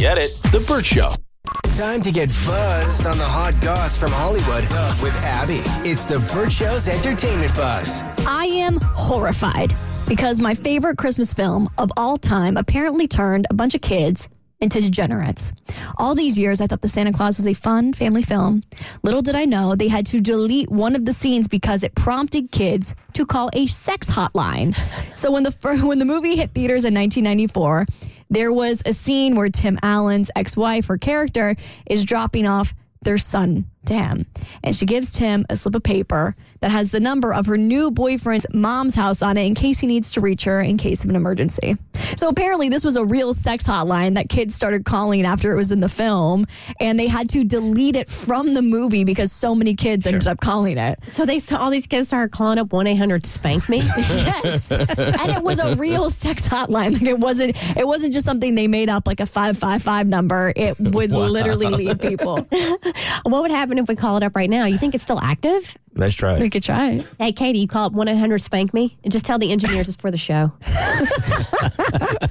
Get it? The Burt Show. Time to get buzzed on the hot goss from Hollywood with Abby. It's the Burt Show's entertainment buzz. I am horrified because my favorite Christmas film of all time apparently turned a bunch of kids into degenerates. All these years, I thought The Santa Clause was a fun family film. Little did I know they had to delete one of the scenes because it prompted kids to call a sex hotline. so when the when the movie hit theaters in 1994, there was a scene where Tim Allen's ex-wife, her character, is dropping off their son to him. And she gives Tim a slip of paper that has the number of her new boyfriend's mom's house on it in case he needs to reach her in case of an emergency. So apparently, this was a real sex hotline that kids started calling after it was in the film, and they had to delete it from the movie because so many kids ended up calling it. So they saw all these kids started calling up one eight hundred spank me. yes, and it was a real sex hotline. Like it wasn't. It wasn't just something they made up like a five five five number. It would literally lead people. what would happen if we call it up right now? You think it's still active? Let's try We could try. it. Hey, Katie, you call up one eight hundred spank me and just tell the engineers it's for the show.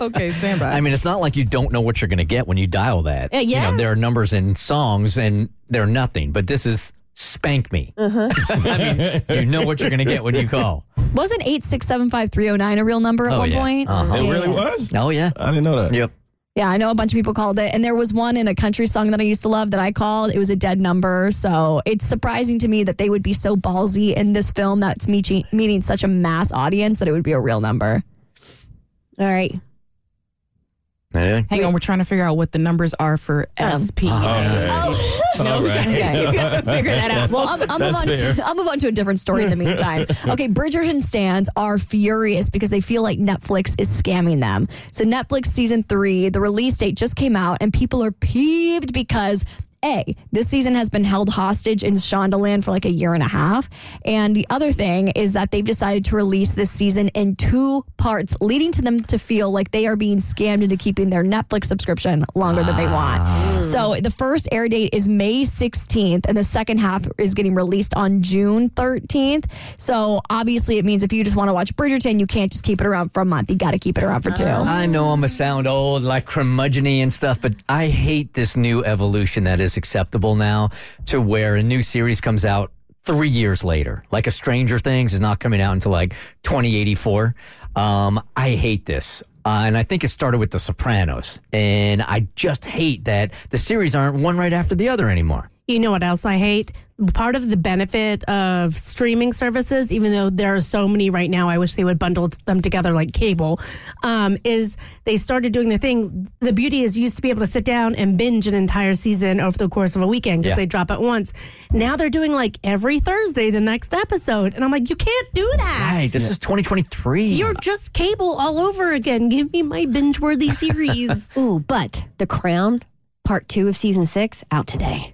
Okay, stand by. I mean, it's not like you don't know what you're going to get when you dial that. Uh, yeah. You know, there are numbers in songs and they're nothing, but this is spank me. Uh-huh. I mean, you know what you're going to get when you call. Wasn't eight six seven five three zero nine a real number at Oh, one yeah. point? Uh-huh. It Yeah. really was? Oh, yeah. I didn't know that. Yep. Yeah, I know a bunch of people called it. And there was one in a country song that I used to love that I called. It was a dead number. So it's surprising to me that they would be so ballsy in this film that's meeting, meeting such a mass audience that it would be a real number. All right. Anything? Hang on, we're trying to figure out what the numbers are for oh. SP. Oh, okay. Oh. All right. Okay. Figure that out. Well, I'm, I'm, move That's on fair. to, I'll move on to a different story in the meantime. Okay, Bridgerton stands are furious because they feel like Netflix is scamming them. So, Netflix season three, the release date just came out, and people are peeved because. A, this season has been held hostage in Shondaland for like a year and a half. And the other thing is that they've decided to release this season in two parts, leading to them to feel like they are being scammed into keeping their Netflix subscription longer than they ah. want. So the first air date is May 16th, and the second half is getting released on June 13th. So obviously, it means if you just want to watch Bridgerton, you can't just keep it around for a month. You got to keep it around for two. I know I'm a sound old, like curmudgeon and stuff, but I hate this new evolution that is acceptable now to where a new series comes out three years later. Like a Stranger Things is not coming out until like 2084. Um, I hate this. Uh, and I think it started with The Sopranos. And I just hate that the series aren't one right after the other anymore. You know what else I hate? Part of the benefit of streaming services, even though there are so many right now, I wish they would bundle them together like cable, um, is they started doing the thing. The beauty is you used to be able to sit down and binge an entire season over the course of a weekend because Yeah. they drop it once. Now they're doing like every Thursday the next episode. And I'm like, you can't do that. Right. This is 2023. You're just cable all over again. Give me my binge worthy series. Ooh, but The Crown, part two of season six, out today.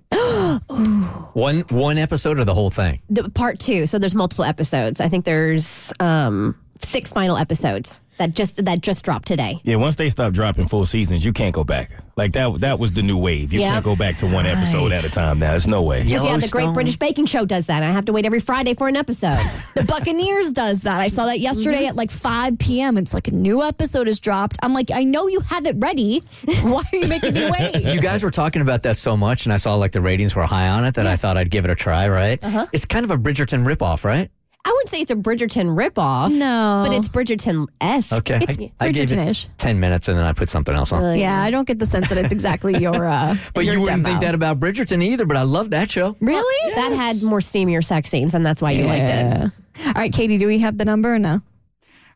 One one episode or the whole thing? The, part two. So there's multiple episodes. I think there's um, six final episodes that just that just dropped today. Yeah, once they stop dropping full seasons, you can't go back. Like that that was the new wave. You Yeah. can't go back to one episode at a time now. There's no way. Because yeah, the Great British Baking Show does that. I have to wait every Friday for an episode. The Buccaneers does that. I saw that yesterday at like 5 p.m. It's like a new episode is dropped. I'm like, I know you have it ready. Why are you making me wait? You guys were talking about that so much, and I saw like the ratings were high on it that I thought I'd give it a try. Right? Uh-huh. It's kind of a Bridgerton ripoff, right? I wouldn't say it's a Bridgerton ripoff. No. But it's Bridgerton esque. Okay. It's I, I gave it Bridgerton-ish. ten minutes, and then I put something else on. Yeah, I don't get the sense that it's exactly your. Uh, but your you wouldn't demo. think that about Bridgerton either. But I love that show. Really? That had more steamier sex scenes, and that's why you liked it. All right, Katie, do we have the number or no?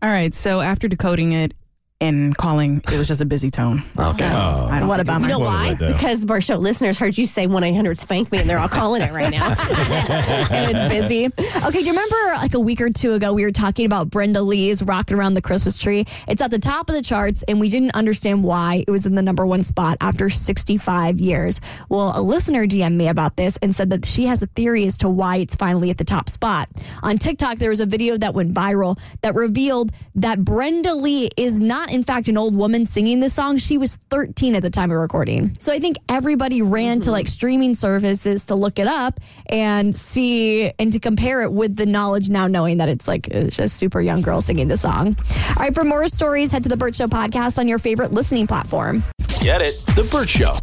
All right, so after decoding it and calling, it was just a busy tone. Okay. Oh. I don't oh. What a think bummer. You know why? Because Burt Show listeners heard you say 1 800 spank me, and they're all calling it right now. and it's busy. Okay, do you remember like a week or two ago we were talking about Brenda Lee's Rocking Around the Christmas Tree? It's at the top of the charts, and we didn't understand why it was in the number one spot after 65 years. Well, a listener DM'd me about this and said that she has a theory as to why it's finally at the top spot. On TikTok, there was a video that went viral that revealed that Brenda Lee is not not, in fact, an old woman singing this song. She was 13 at the time of recording. So I think everybody ran to mm-hmm. like streaming services to look it up and see and to compare it with the knowledge now knowing that it's like it's just super young girl singing the song. All right, for more stories, head to the Burt Show podcast on your favorite listening platform. Get it? The Burt Show.